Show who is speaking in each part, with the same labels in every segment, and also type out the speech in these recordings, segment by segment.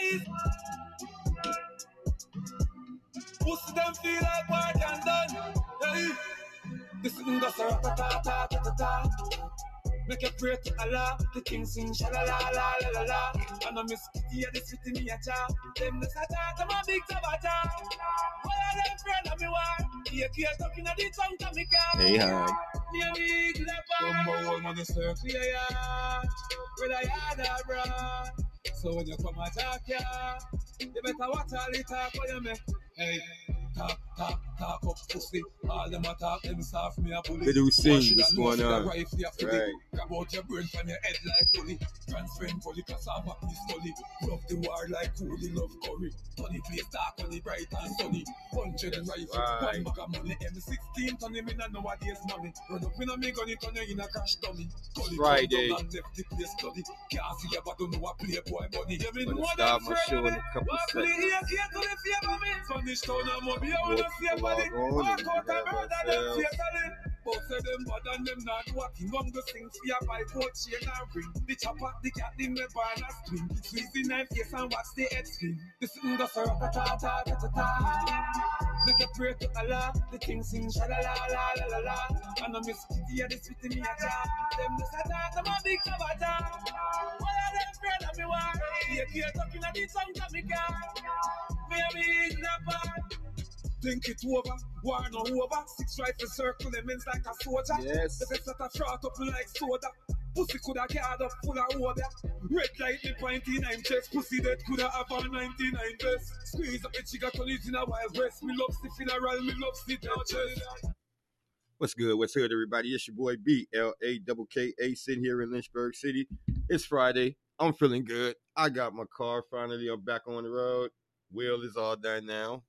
Speaker 1: eyes. Pussy them feel like work and done. Hey, this is the ta ta ta ta ta ta. Make you pray to Allah, the king sing sha la la la la la la. And I miss Kitty at the city me a cha. Them the sata, them a big tabata. What are them friend of me war? Yeah, keep talking at the tongue to me car.
Speaker 2: Hey, hi.
Speaker 1: Me a big leper. Come on, man, the circle, yeah, yeah. Where I had a bra. So when you come attack, yeah, you better watch all the talk when you make. Hey, talk, talk, talk up pussy. All them a talk, them soft me a bully.
Speaker 2: Where do we sing?
Speaker 1: What should
Speaker 2: What's going on?
Speaker 1: write for your fully?
Speaker 2: Right.
Speaker 1: Grab out your brain from your head like bully. Transferring cassava peace fully. Love the war like love curry. Tony place dark, honey bright and sunny. Hundred and rifle,
Speaker 2: Right.
Speaker 1: one bag of money. M16, turn him in and nowadays money. Run up in a me gun, it turn you in a dummy. Gully
Speaker 2: Friday.
Speaker 1: down eh? and the place bloody. Can't see ya, but don't know what playboy bunny. You mean what
Speaker 2: start
Speaker 1: them
Speaker 2: my
Speaker 1: friend of me?
Speaker 2: a couple
Speaker 1: Walk with the
Speaker 2: seconds.
Speaker 1: ear, ear to the favor me. Town, I'm up here, wanna
Speaker 2: Walk
Speaker 1: see a body.
Speaker 2: along on
Speaker 1: Walk
Speaker 2: and
Speaker 1: out and murder them
Speaker 2: ourselves.
Speaker 1: fatally. But say them bad and them not walking on the things for your bike, coat, chain and ring. The chopper, the cat, the me barn and string. Squeeze the knife, yes, and watch the head spin. The sir, ta ta ta ta ta ta. Make you pray to Allah, the king sing sha la la la la la la. And I miss Kitty, yeah, this with me a cha. Them the sata, them a big. What are them friend of me war? Yeah, keep talking at the tongue to me car. Me a big leopard. Think it over, war no over. Six rifle circle, them ends like a soldier.
Speaker 2: Yes.
Speaker 1: The best that I fraught up like soda. Pussy coulda guard up full of water. Red light pointy nine chest. Pussy dead coulda have a 99 vest. Squeeze up the chica turn it in a wild west. Me love the funeral, me love the chest.
Speaker 2: What's good? What's good, everybody? It's your boy B L A double K A sitting here in Lynchburg City. It's Friday. I'm feeling good. I got my car finally. I'm back on the road. Wheel is all done now.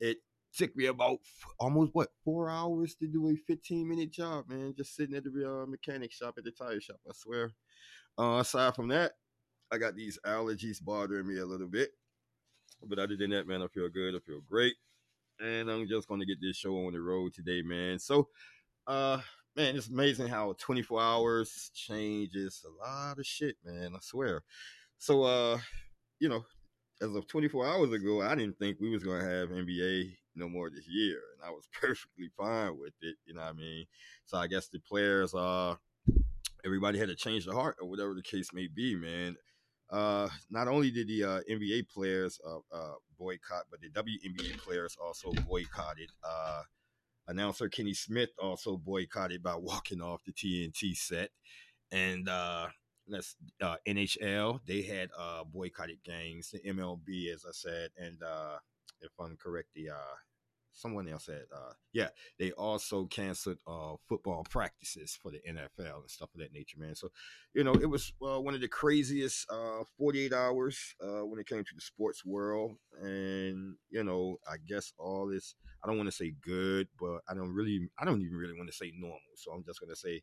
Speaker 2: It took me about almost what four hours to do a 15 minute job, man. Just sitting at the uh, mechanic shop at the tire shop. I swear. Uh, aside from that, I got these allergies bothering me a little bit. But other than that, man, I feel good. I feel great. And I'm just gonna get this show on the road today, man. So uh man, it's amazing how 24 hours changes a lot of shit, man. I swear. So uh, you know, as of 24 hours ago, I didn't think we was gonna have NBA no more this year, and I was perfectly fine with it. You know what I mean? So I guess the players, uh, everybody had to change their heart or whatever the case may be, man. Uh, not only did the uh, NBA players uh, uh, boycott, but the WNBA players also boycotted. Uh, announcer Kenny Smith also boycotted by walking off the TNT set, and uh, that's uh, NHL. They had uh, boycotted games. The MLB, as I said, and uh, if I'm correct, the uh, someone else said, uh, yeah, they also canceled uh, football practices for the NFL and stuff of that nature, man. So, you know, it was uh, one of the craziest uh, 48 hours uh, when it came to the sports world, and you know, I guess all this. I don't want to say good, but I don't really, I don't even really want to say normal. So I'm just gonna say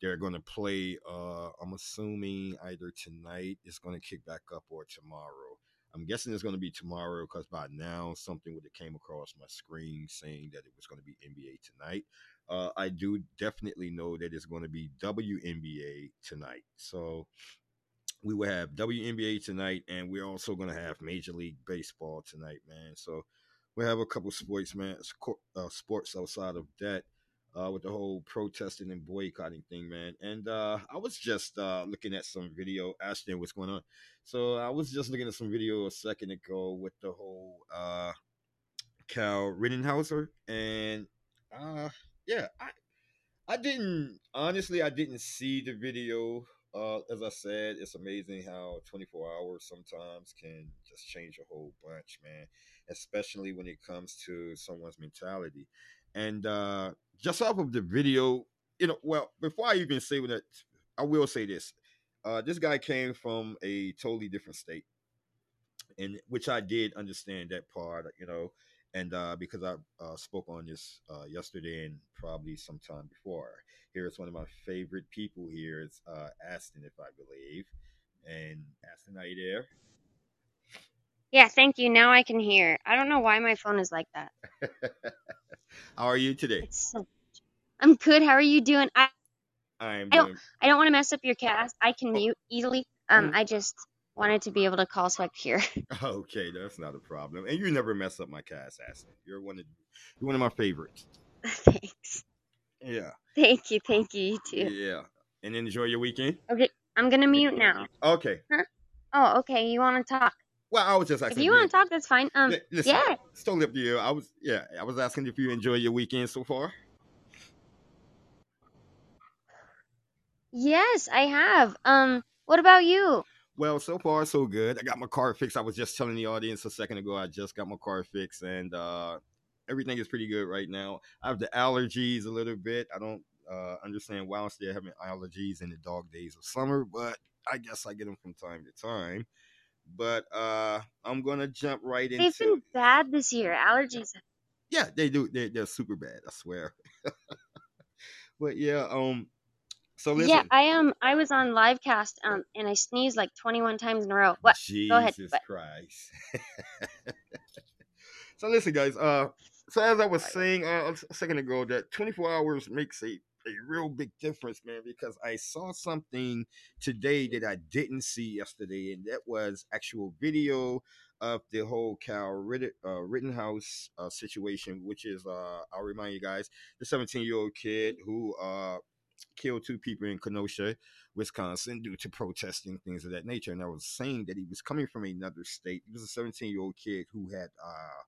Speaker 2: they're going to play. Uh, I'm assuming either tonight is going to kick back up or tomorrow. I'm guessing it's going to be tomorrow because by now something would have came across my screen saying that it was going to be NBA tonight. Uh, I do definitely know that it's going to be WNBA tonight. So we will have WNBA tonight, and we're also going to have Major League Baseball tonight, man. So we have a couple sports, man, uh, sports outside of that uh, with the whole protesting and boycotting thing, man. And uh, I was just uh, looking at some video, asking what's going on. So I was just looking at some video a second ago with the whole uh, Cal Rittenhauser, and uh, yeah, I I didn't honestly, I didn't see the video. Uh, as I said, it's amazing how 24 hours sometimes can just change a whole bunch, man. Especially when it comes to someone's mentality. And uh, just off of the video, you know, well, before I even say that, I will say this: uh, this guy came from a totally different state, and which I did understand that part, you know, and uh, because I uh, spoke on this uh, yesterday and probably sometime before. Here is one of my favorite people. Here is uh, Ashton, if I believe, and Ashton, are you there?
Speaker 3: Yeah, thank you. Now I can hear. I don't know why my phone is like that.
Speaker 2: How are you today?
Speaker 3: So... I'm good. How are you doing? I,
Speaker 2: I'm
Speaker 3: I don't
Speaker 2: doing.
Speaker 3: I don't want to mess up your cast. I can mute easily. Um
Speaker 2: Mhm.
Speaker 3: I just wanted to be able to call Swipe here.
Speaker 2: Okay, that's not a problem. And you never mess up my cast, assassin. You're one of you're one of my favorites.
Speaker 3: Thanks.
Speaker 2: Yeah.
Speaker 3: Thank you. Thank you. You too.
Speaker 2: Yeah. And enjoy your weekend.
Speaker 3: Okay, I'm gonna mute now.
Speaker 2: Okay.
Speaker 3: Oh, okay. You want to talk?
Speaker 2: Well, I was just asking.
Speaker 3: If you want to talk, that's fine. Um,
Speaker 2: Li- Listen,
Speaker 3: yeah.
Speaker 2: it's totally up to you. I was yeah, I was asking if you enjoy your weekend so far.
Speaker 3: Yes, I have. Um, what about you?
Speaker 2: Well, so far so good. I got my car fixed. I was just telling the audience a second ago. I just got my car fixed, and uh, everything is pretty good right now. I have the allergies a little bit. I don't uh, understand why I'm still having allergies in the dog days of summer, but I guess I get them from time to time. But uh, I'm gonna jump right
Speaker 3: They've
Speaker 2: into.
Speaker 3: been bad this year. Allergies.
Speaker 2: Yeah, they do. They, they're super bad. I swear. but yeah, um. So listen.
Speaker 3: Yeah, I am. I was on live cast. Um, and I sneezed like 21 times in a row. What?
Speaker 2: Jesus
Speaker 3: Go ahead,
Speaker 2: Christ. so listen, guys. Uh, so as I was saying uh, a second ago, that 24 hours makes a a real big difference, man. Because I saw something today that I didn't see yesterday, and that was actual video of the whole Cal Ritten, uh, Rittenhouse uh, situation, which is uh, I'll remind you guys, the 17 year old kid who uh killed two people in Kenosha, Wisconsin, due to protesting things of that nature. And I was saying that he was coming from another state. He was a 17 year old kid who had uh,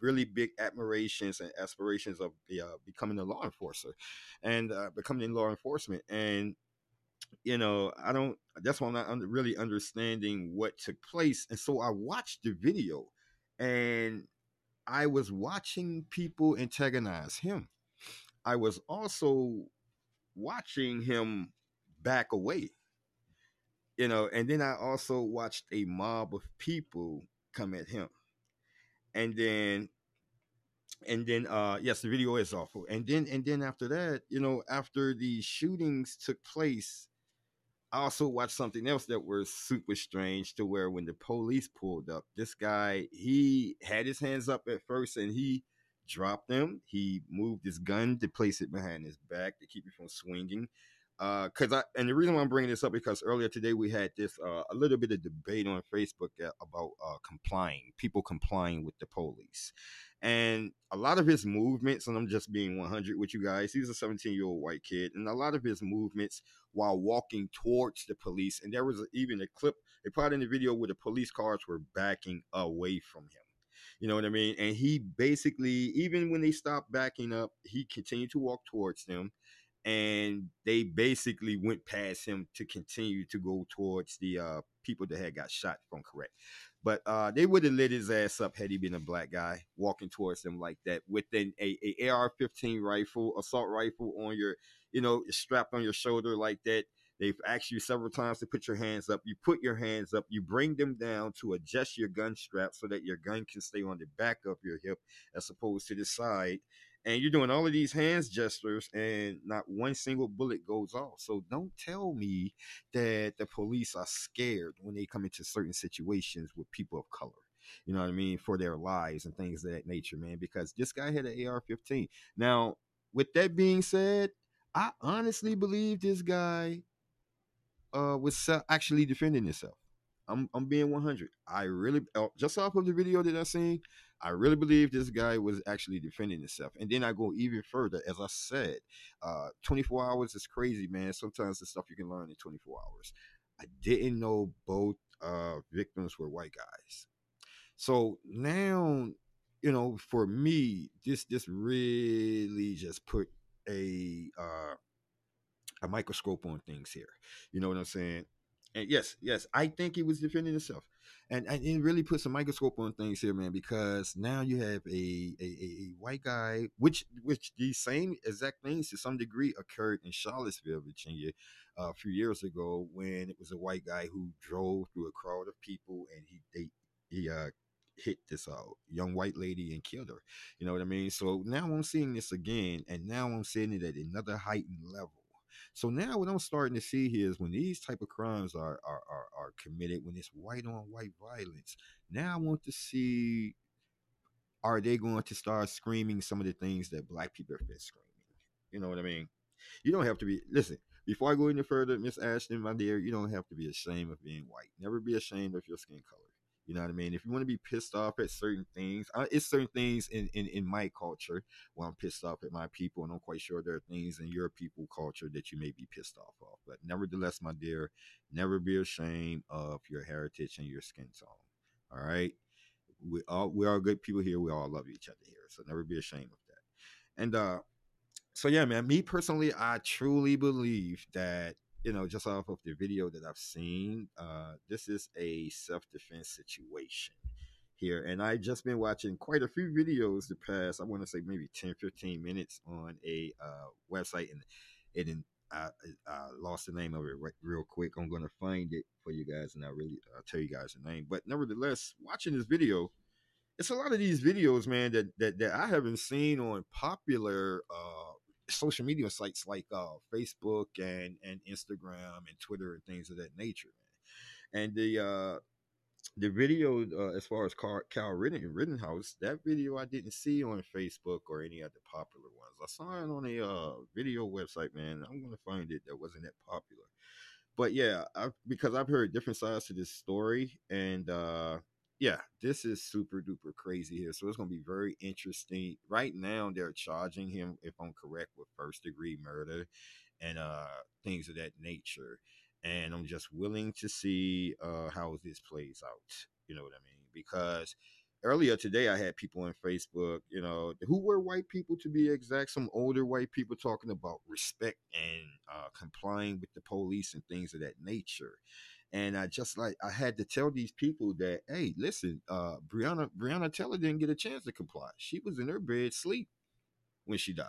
Speaker 2: really big admirations and aspirations of uh, becoming a law enforcer and uh, becoming law enforcement. And you know, I don't. That's why I'm not really understanding what took place. And so I watched the video, and I was watching people antagonize him. I was also watching him back away. You know, and then I also watched a mob of people come at him. And then and then uh yes, the video is awful. And then and then after that, you know, after the shootings took place, I also watched something else that was super strange to where when the police pulled up, this guy, he had his hands up at first and he dropped them. He moved his gun to place it behind his back to keep it from swinging. Uh, cause I and the reason why I'm bringing this up because earlier today we had this uh, a little bit of debate on Facebook uh, about uh, complying, people complying with the police, and a lot of his movements. And I'm just being 100 with you guys. He's a 17 year old white kid, and a lot of his movements while walking towards the police, and there was even a clip a part in the video where the police cars were backing away from him. You know what I mean? And he basically, even when they stopped backing up, he continued to walk towards them. And they basically went past him to continue to go towards the uh, people that had got shot, I'm correct. But uh, they would have lit his ass up had he been a black guy walking towards them like that with an a, a AR-15 rifle, assault rifle on your, you know, strapped on your shoulder like that. They've asked you several times to put your hands up. You put your hands up. You bring them down to adjust your gun strap so that your gun can stay on the back of your hip as opposed to the side. And you're doing all of these hands gestures, and not one single bullet goes off. So don't tell me that the police are scared when they come into certain situations with people of color. You know what I mean? For their lives and things of that nature, man. Because this guy had an AR 15. Now, with that being said, I honestly believe this guy uh was actually defending himself. I'm I'm being 100. I really uh, just off of the video that I seen, I really believe this guy was actually defending himself. And then I go even further, as I said, uh, 24 hours is crazy, man. Sometimes the stuff you can learn in 24 hours. I didn't know both uh victims were white guys. So now, you know, for me, this this really just put a uh a microscope on things here. You know what I'm saying? And yes, yes, I think he was defending himself. And, and it really puts a microscope on things here, man, because now you have a, a, a white guy, which which these same exact things to some degree occurred in Charlottesville, Virginia, uh, a few years ago when it was a white guy who drove through a crowd of people and he they, he uh hit this uh, young white lady and killed her. You know what I mean? So now I'm seeing this again, and now I'm seeing it at another heightened level. So now what I'm starting to see here is when these type of crimes are are, are, are committed, when it's white on white violence, now I want to see are they going to start screaming some of the things that black people have been screaming? You know what I mean? You don't have to be listen. before I go any further, Miss Ashton, my dear, you don't have to be ashamed of being white. Never be ashamed of your skin color. You know what I mean? If you want to be pissed off at certain things, uh, it's certain things in, in, in my culture where I'm pissed off at my people, and I'm quite sure there are things in your people culture that you may be pissed off of. But nevertheless, my dear, never be ashamed of your heritage and your skin tone. All right, we all we are good people here. We all love each other here, so never be ashamed of that. And uh, so yeah, man, me personally, I truly believe that you know, just off of the video that I've seen, uh, this is a self defense situation here. And I just been watching quite a few videos the past, I want to say maybe 10, 15 minutes on a uh, website. And and I, I, lost the name of it right, real quick. I'm going to find it for you guys and I'll really I'll tell you guys the name. But nevertheless, watching this video, it's a lot of these videos, man, that, that, that I haven't seen on popular uh, social media sites like uh, Facebook and and Instagram and Twitter and things of that nature. And the uh, the video uh, as far as Carl, Cal Ritten, Rittenhouse, that video I didn't see on Facebook or any other popular ones. I saw it on a uh, video website, man. I'm gonna find it that wasn't that popular. But yeah, I, because I've heard different sides to this story, and uh, yeah, this is super duper crazy here. So it's going to be very interesting. Right now, they're charging him, if I'm correct, with first degree murder and uh, things of that nature. And I'm just willing to see uh, how this plays out. You know what I mean? Because earlier today, I had people on Facebook, you know, who were white people to be exact, some older white people talking about respect and uh, complying with the police and things of that nature and I just like I had to tell these people that, hey, listen, uh, Breonna Breonna Taylor didn't get a chance to comply. She was in her bed sleep when she died.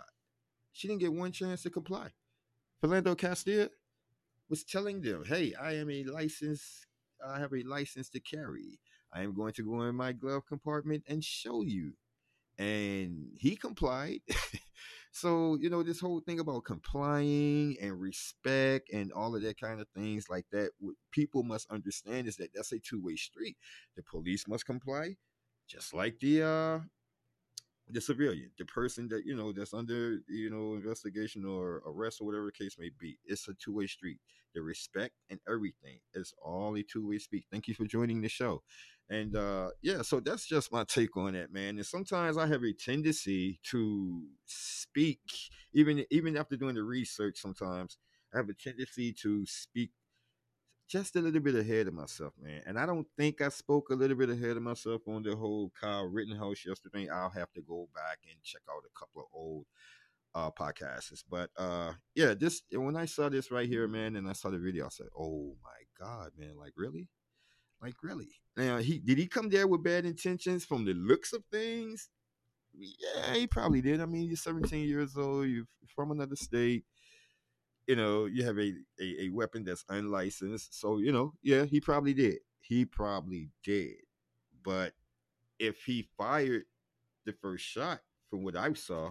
Speaker 2: She didn't get one chance to comply. Philando Castile was telling them, hey, I am a license. I have a license to carry. I am going to go in my glove compartment and show you. And he complied. So, you know, this whole thing about complying and respect and all of that kind of things like that, what people must understand is that that's a two way street. The police must comply, just like the uh, the civilian, the person that you know that's under you know investigation or arrest or whatever the case may be. It's a two way street. The respect and everything is all a two way street. Thank you for joining the show. And uh yeah, so that's just my take on that, man. And sometimes I have a tendency to speak, even even after doing the research. Sometimes I have a tendency to speak just a little bit ahead of myself, man. And I don't think I spoke a little bit ahead of myself on the whole Kyle Rittenhouse yesterday. I'll have to go back and check out a couple of old uh podcasts. But uh yeah, this when I saw this right here, man, and I saw the video, I said, Oh my god, man, like really? Like really? Now he did he come there with bad intentions from the looks of things? Yeah, he probably did. I mean, you're 17 years old, you're from another state you know, you have a, a, a weapon that's unlicensed. So, you know, yeah, he probably did. He probably did. But if he fired the first shot, from what I saw,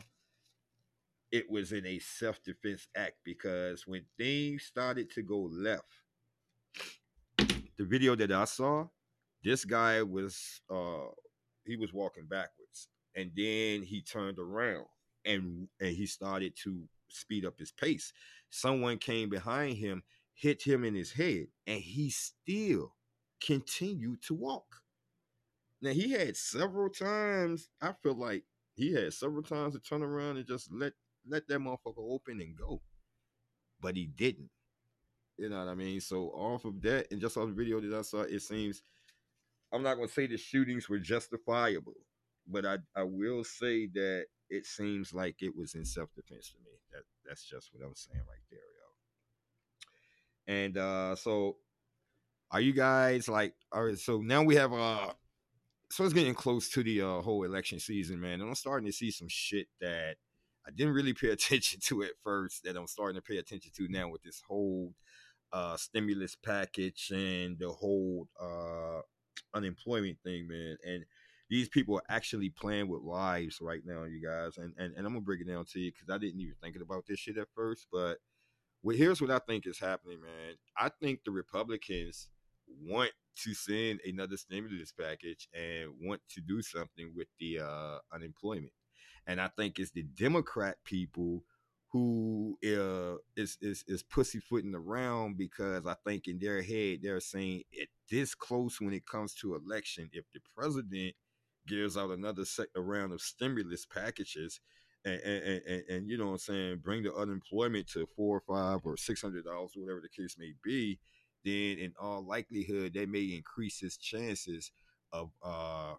Speaker 2: it was in a self defense act because when things started to go left, the video that I saw, this guy was uh he was walking backwards and then he turned around and and he started to speed up his pace. Someone came behind him, hit him in his head, and he still continued to walk. Now he had several times. I feel like he had several times to turn around and just let let that motherfucker open and go, but he didn't. You know what I mean? So off of that, and just off the video that I saw, it seems I'm not gonna say the shootings were justifiable, but I I will say that it seems like it was in self defense to me. That that's just what I'm saying right there, yo. And uh so are you guys like all right, so now we have uh so it's getting close to the uh, whole election season, man. And I'm starting to see some shit that I didn't really pay attention to at first that I'm starting to pay attention to now with this whole uh stimulus package and the whole uh unemployment thing, man. And these people are actually playing with lives right now, you guys. And and, and I'm gonna break it down to you because I didn't even think about this shit at first. But well, here's what I think is happening, man. I think the Republicans want to send another stimulus package and want to do something with the uh, unemployment. And I think it's the Democrat people who uh, is is is pussyfooting around because I think in their head they're saying it this close when it comes to election. If the president gives out another set round of stimulus packages, and, and, and, and, you know what I'm saying, bring the unemployment to four or five or six hundred dollars, whatever the case may be, then in all likelihood they may increase his chances of uh,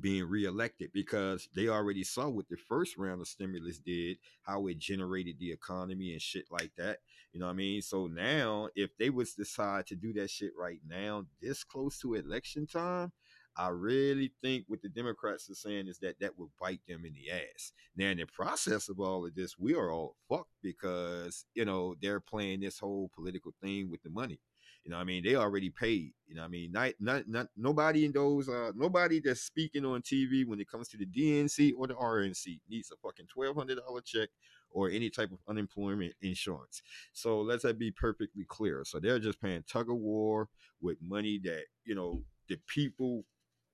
Speaker 2: being reelected because they already saw what the first round of stimulus did, how it generated the economy and shit like that. You know what I mean? So now, if they was decide to do that shit right now, this close to election time, I really think what the Democrats are saying is that that will bite them in the ass. Now, in the process of all of this, we are all fucked because, you know, they're playing this whole political thing with the money. You know, I mean, they already paid. You know, I mean, not not not nobody in those uh nobody that's speaking on TV when it comes to the DNC or the RNC needs a fucking twelve hundred dollar check or any type of unemployment insurance. So let's that be perfectly clear. So they're just paying tug of war with money that you know the people,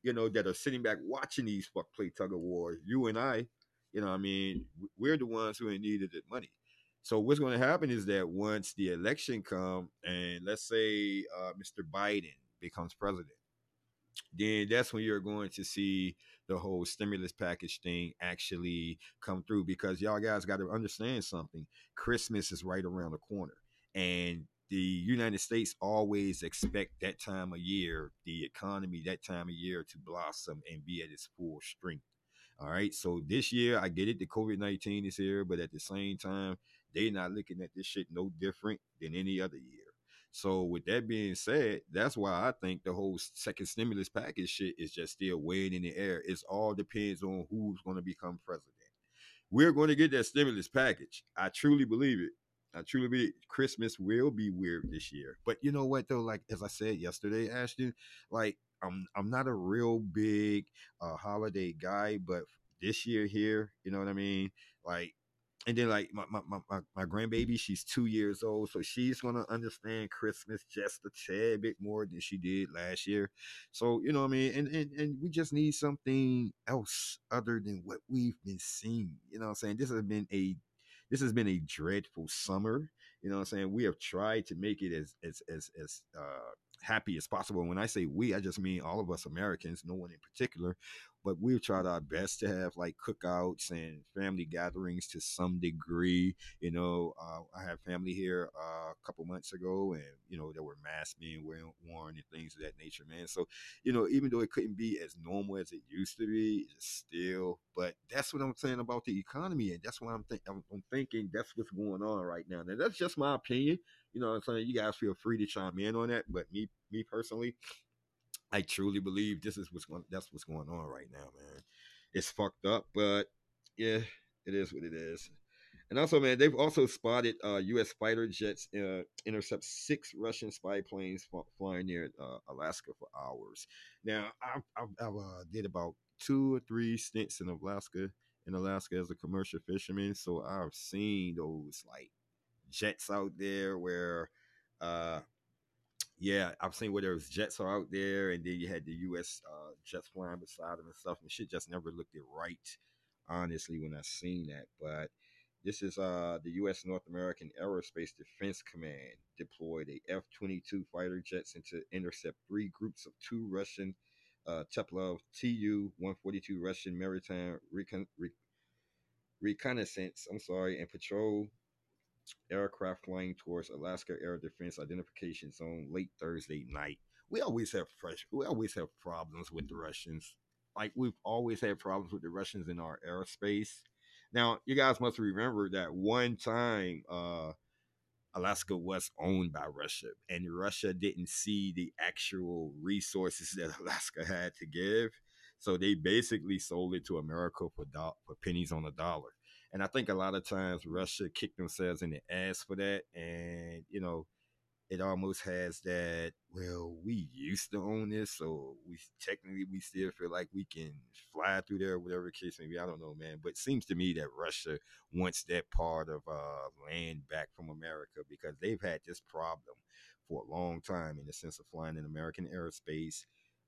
Speaker 2: you know, that are sitting back watching these fuck play tug of war. You and I, you know, I mean, we're the ones who in need of the money. So what's going to happen is that once the election come and let's say uh, Mr. Biden becomes president, then that's when you're going to see the whole stimulus package thing actually come through because y'all guys got to understand something. Christmas is right around the corner and the United States always expect that time of year, the economy that time of year to blossom and be at its full strength. All right. So this year, I get it. The COVID 19 is here, but at the same time, they not looking at this shit no different than any other year. So with that being said, that's why I think the whole second stimulus package shit is just still weighing in the air. It all depends on who's going to become president. We're going to get that stimulus package. I truly believe it. I truly believe Christmas will be weird this year. But you know what though? Like as I said yesterday, Ashton, like I'm I'm not a real big uh, holiday guy, but this year here, you know what I mean? Like and then like my, my, my, my grandbaby she's two years old so she's gonna understand christmas just a tad bit more than she did last year so you know what i mean and, and and we just need something else other than what we've been seeing you know what i'm saying this has been a this has been a dreadful summer you know what i'm saying we have tried to make it as as as as uh happy as possible. When I say we, I just mean all of us Americans, no one in particular. But we've tried our best to have like cookouts and family gatherings to some degree. You know, uh, I had family here uh, a couple months ago, and you know there were masks being worn and things of that nature, man. So, you know, even though it couldn't be as normal as it used to be, still. But that's what I'm saying about the economy, and that's what I'm, think- I'm, I'm thinking that's what's going on right now. Now that's just my opinion. You know I'm saying? You guys feel free to chime in on that. But me me personally, I truly believe this is what's going that's what's going on right now, man. It's fucked up, but yeah, it is what it is. And also, man, they've also spotted uh, U.S. fighter jets uh, intercept six Russian spy planes flying near uh, Alaska for hours. Now, I've, I've, I've uh, did about two or three stints in Alaska in Alaska as a commercial fisherman, so I've seen those like jets out there where uh yeah, I've seen where was jets are out there, and then you had the U.S. Uh, jets flying beside them and stuff, and shit just never looked it right, honestly, when I seen that. But this is uh the U.S. North American Aerospace Defense Command deployed a F-22 fighter jets into intercept three groups of two Russian uh, Tupolev Tu-142 Russian maritime recon- re- reconnaissance. I'm sorry, and patrol aircraft flying towards Alaska Air Defense Identification Zone late Thursday night. We always have fresh, we always have problems with the Russians. Like we've always had problems with the Russians in our airspace. Now, you guys must remember that one time uh, Alaska was owned by Russia, and Russia didn't see the actual resources that Alaska had to give. So they basically sold it to America for, do- for pennies on a dollar. And I think a lot of times Russia kicked themselves in the ass for that. And, you know, it almost has that, well, we used to own this, so we technically we still feel like we can fly through there, whatever case may be. I don't know, man. But it seems to me that Russia wants that part of uh, land back from America because they've had this problem for a long time in the sense of flying in American airspace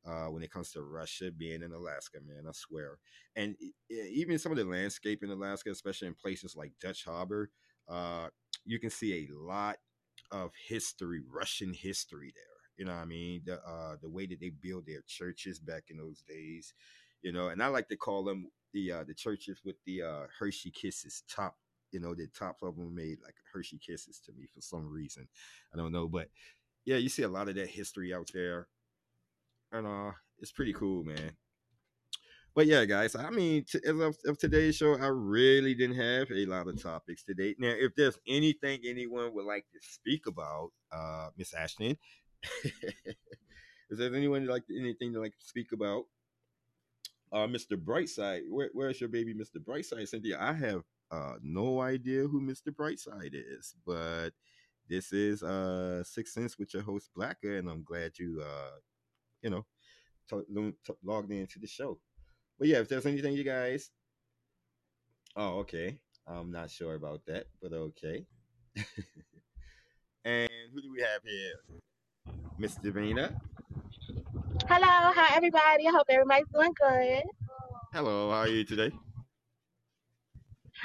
Speaker 2: uh, when it comes to Russia being in Alaska, man. I swear. And even some of the landscape in Alaska, especially in places like Dutch Harbor, uh, you can see a lot of history, Russian history there. You know what I mean? The uh, the way that they build their churches back in those days, you know, and I like to call them the uh, the churches with the uh, Hershey kisses top. You know, the tops of them made like Hershey kisses to me for some reason. I don't know, but yeah, you see a lot of that history out there, and uh, it's pretty cool, man. But yeah, guys, I mean, t- as of, of, today's show, I really didn't have a lot of topics today. Now, if there's anything anyone would like to speak about, uh, Miss Ashton, is there anyone like anything to like speak about? Uh, Mr. Brightside, where, where's your baby, Mr. Brightside, Cynthia? I have uh no idea who Mr. Brightside is, but this is uh Six Sense with your host Blacker, and I'm glad you uh you know t- t- logged into the show. But yeah, if there's anything you guys, oh okay, I'm not sure about that, but okay. and who do we have here? Miss Davina.
Speaker 4: Hello, hi everybody. I hope everybody's doing good.
Speaker 2: Hello, how are you today?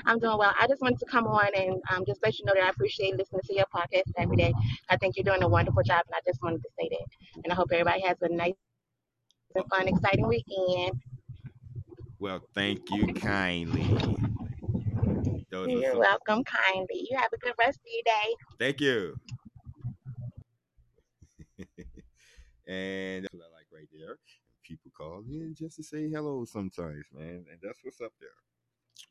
Speaker 4: I'm doing well. I just wanted to come on and um, just let you know that I appreciate listening to your podcast every day. I think you're doing a wonderful job, and I just wanted to say that. And I hope everybody has a nice and fun, exciting weekend.
Speaker 2: Well, thank you kindly.
Speaker 4: Those You're welcome kindly. You have a good rest of your day.
Speaker 2: Thank you. and that's what I like right there. People call in just to say hello sometimes, man. And that's what's up there.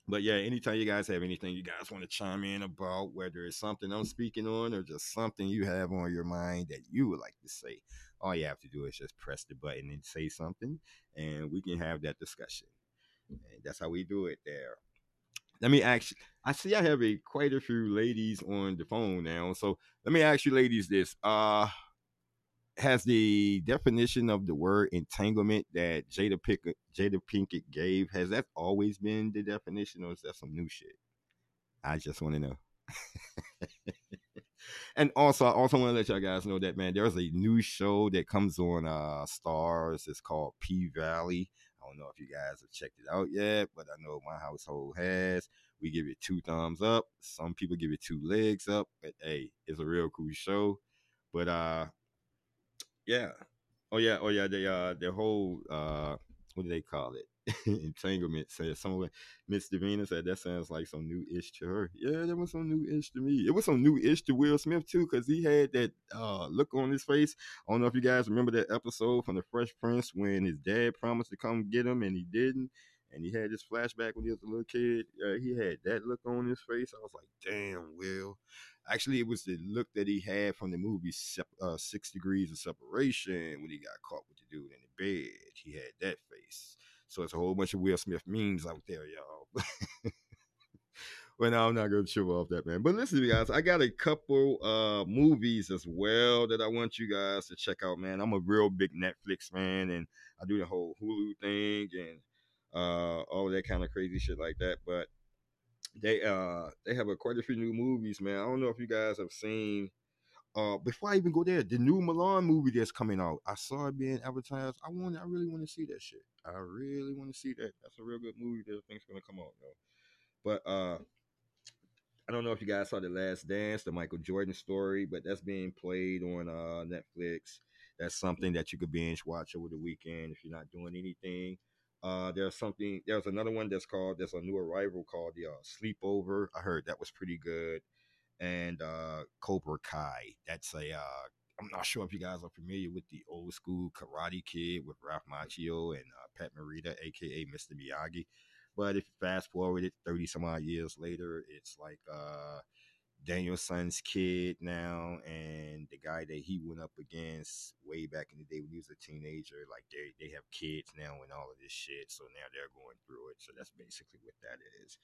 Speaker 2: But yeah, anytime you guys have anything you guys want to chime in about, whether it's something I'm speaking on or just something you have on your mind that you would like to say, all you have to do is just press the button and say something, and we can have that discussion. And that's how we do it there. Let me ask you, I see I have a quite a few ladies on the phone now. So let me ask you ladies this. Uh has the definition of the word entanglement that Jada Pinkett, Jada Pinkett gave has that always been the definition, or is that some new shit? I just want to know. and also, I also want to let y'all guys know that man, there's a new show that comes on uh Starz. It's called P Valley. I don't know if you guys have checked it out yet, but I know my household has. We give it two thumbs up. Some people give it two legs up. But hey, it's a real cool show. But uh yeah. Oh yeah. Oh yeah. The uh the whole uh what do they call it? Entanglement said some of Miss Davina said that sounds like some new ish to her. Yeah, that was some new ish to me. It was some new ish to Will Smith too, because he had that uh look on his face. I don't know if you guys remember that episode from the Fresh Prince when his dad promised to come get him and he didn't. And he had this flashback when he was a little kid. Uh, he had that look on his face. I was like, damn, Will. Actually, it was the look that he had from the movie uh, Six Degrees of Separation when he got caught with the dude in the bed. He had that face. So it's a whole bunch of Will Smith memes out there, y'all. well, now I'm not going to show off that, man. But listen, guys, I got a couple uh movies as well that I want you guys to check out, man. I'm a real big Netflix fan, and I do the whole Hulu thing and uh all that kind of crazy shit like that. But they uh they have a quite a few new movies, man. I don't know if you guys have seen uh before I even go there, the new Mulan movie that's coming out. I saw it being advertised. I want I really want to see that shit. I really want to see that. That's a real good movie that I think's gonna come out though. But uh I don't know if you guys saw the last dance, the Michael Jordan story, but that's being played on uh Netflix. That's something that you could binge watch over the weekend if you're not doing anything. Uh, there's something. There's another one that's called. There's a new arrival called the uh, Sleepover. I heard that was pretty good. And uh, Cobra Kai. That's a. Uh, I'm not sure if you guys are familiar with the old school Karate Kid with Ralph Macchio and uh, Pat Morita, aka Mr. Miyagi. But if you fast forward it 30 some odd years later, it's like uh, Daniel-san's kid now, and the guy that he went up against way back in the day when he was a teenager, like they they have kids now and all of this shit. So now they're going through it. So that's basically what that is.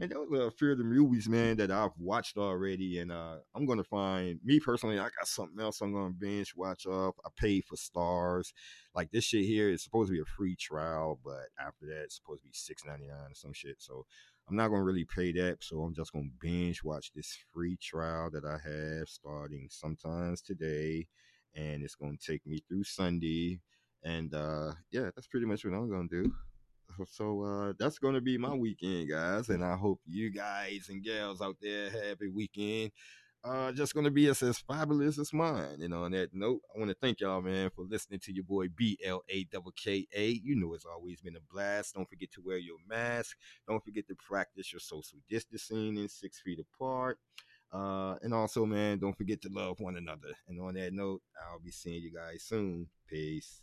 Speaker 2: And those are a few of the movies, man, that I've watched already. And uh, I'm gonna find me personally. I got something else I'm gonna binge watch off. I paid for Starz. Like this shit here is supposed to be a free trial, but after that, it's supposed to be six ninety nine or some shit. So I'm not gonna really pay that, so I'm just gonna binge watch this free trial that I have starting sometimes today, and it's gonna take me through Sunday. And uh, yeah, that's pretty much what I'm gonna do. So uh, that's gonna be my weekend, guys, and I hope you guys and gals out there have a weekend uh, just gonna be as, as fabulous as mine. Know, on that note, I want to thank y'all, man, for listening to your boy B L A K A. You know, it's always been a blast. Don't forget to wear your mask. Don't forget to practice your social distancing and six feet apart. Uh, and also, man, don't forget to love one another. And on that note, I'll be seeing you guys soon. Peace.